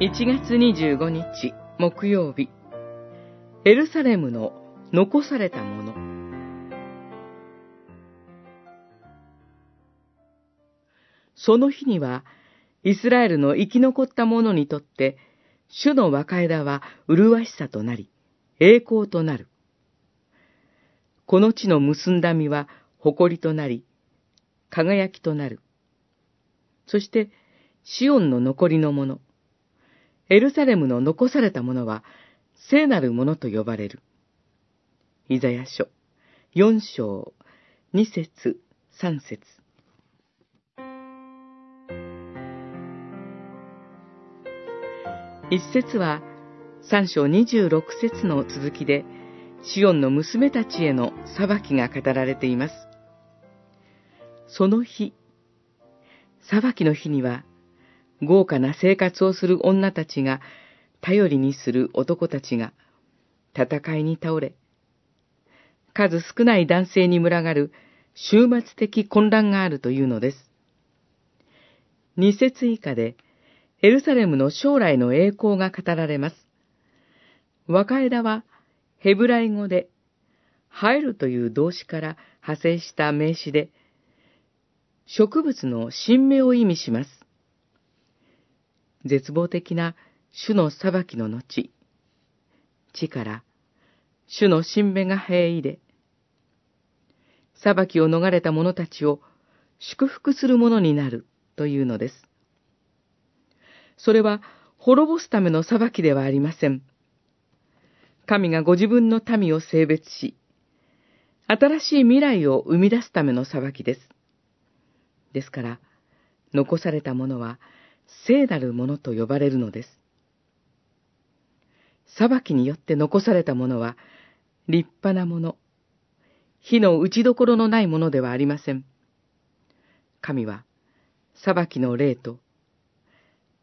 1月25日木曜日。エルサレムの残されたもの。その日にはイスラエルの生き残った者にとって主の若枝は麗しさとなり栄光となる。この地の結んだ実は誇りとなり輝きとなる。そしてシオンの残りのもの。エルサレムの残されたものは、聖なるものと呼ばれる。イザヤ書、四章、二節、三節。一節は、三章二十六節の続きで、シオンの娘たちへの裁きが語られています。その日、裁きの日には、豪華な生活をする女たちが、頼りにする男たちが、戦いに倒れ、数少ない男性に群がる終末的混乱があるというのです。二節以下で、エルサレムの将来の栄光が語られます。若枝は、ヘブライ語で、入るという動詞から派生した名詞で、植物の新芽を意味します。絶望的な主の裁きの後、地から主の神目が生え入れ、裁きを逃れた者たちを祝福するものになるというのです。それは滅ぼすための裁きではありません。神がご自分の民を性別し、新しい未来を生み出すための裁きです。ですから、残された者は聖なるものと呼ばれるのです。裁きによって残されたものは、立派なもの、火の打ちどころのないものではありません。神は、裁きの霊と、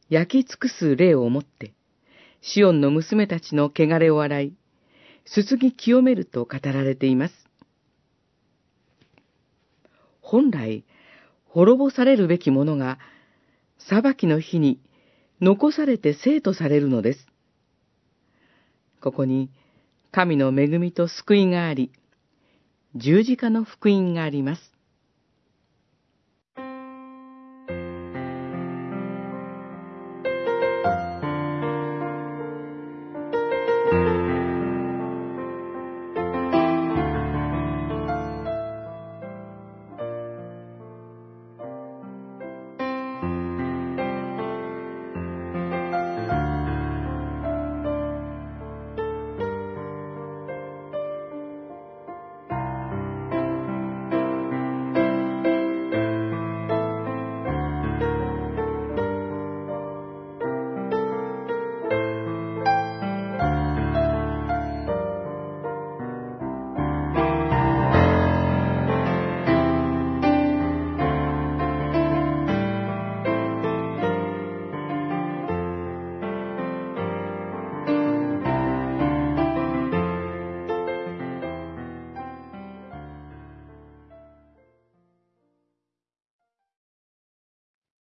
焼き尽くす霊をもって、シオンの娘たちの汚れを洗い、すすぎ清めると語られています。本来、滅ぼされるべきものが、裁きの日に残されて生とされるのです。ここに神の恵みと救いがあり、十字架の福音があります。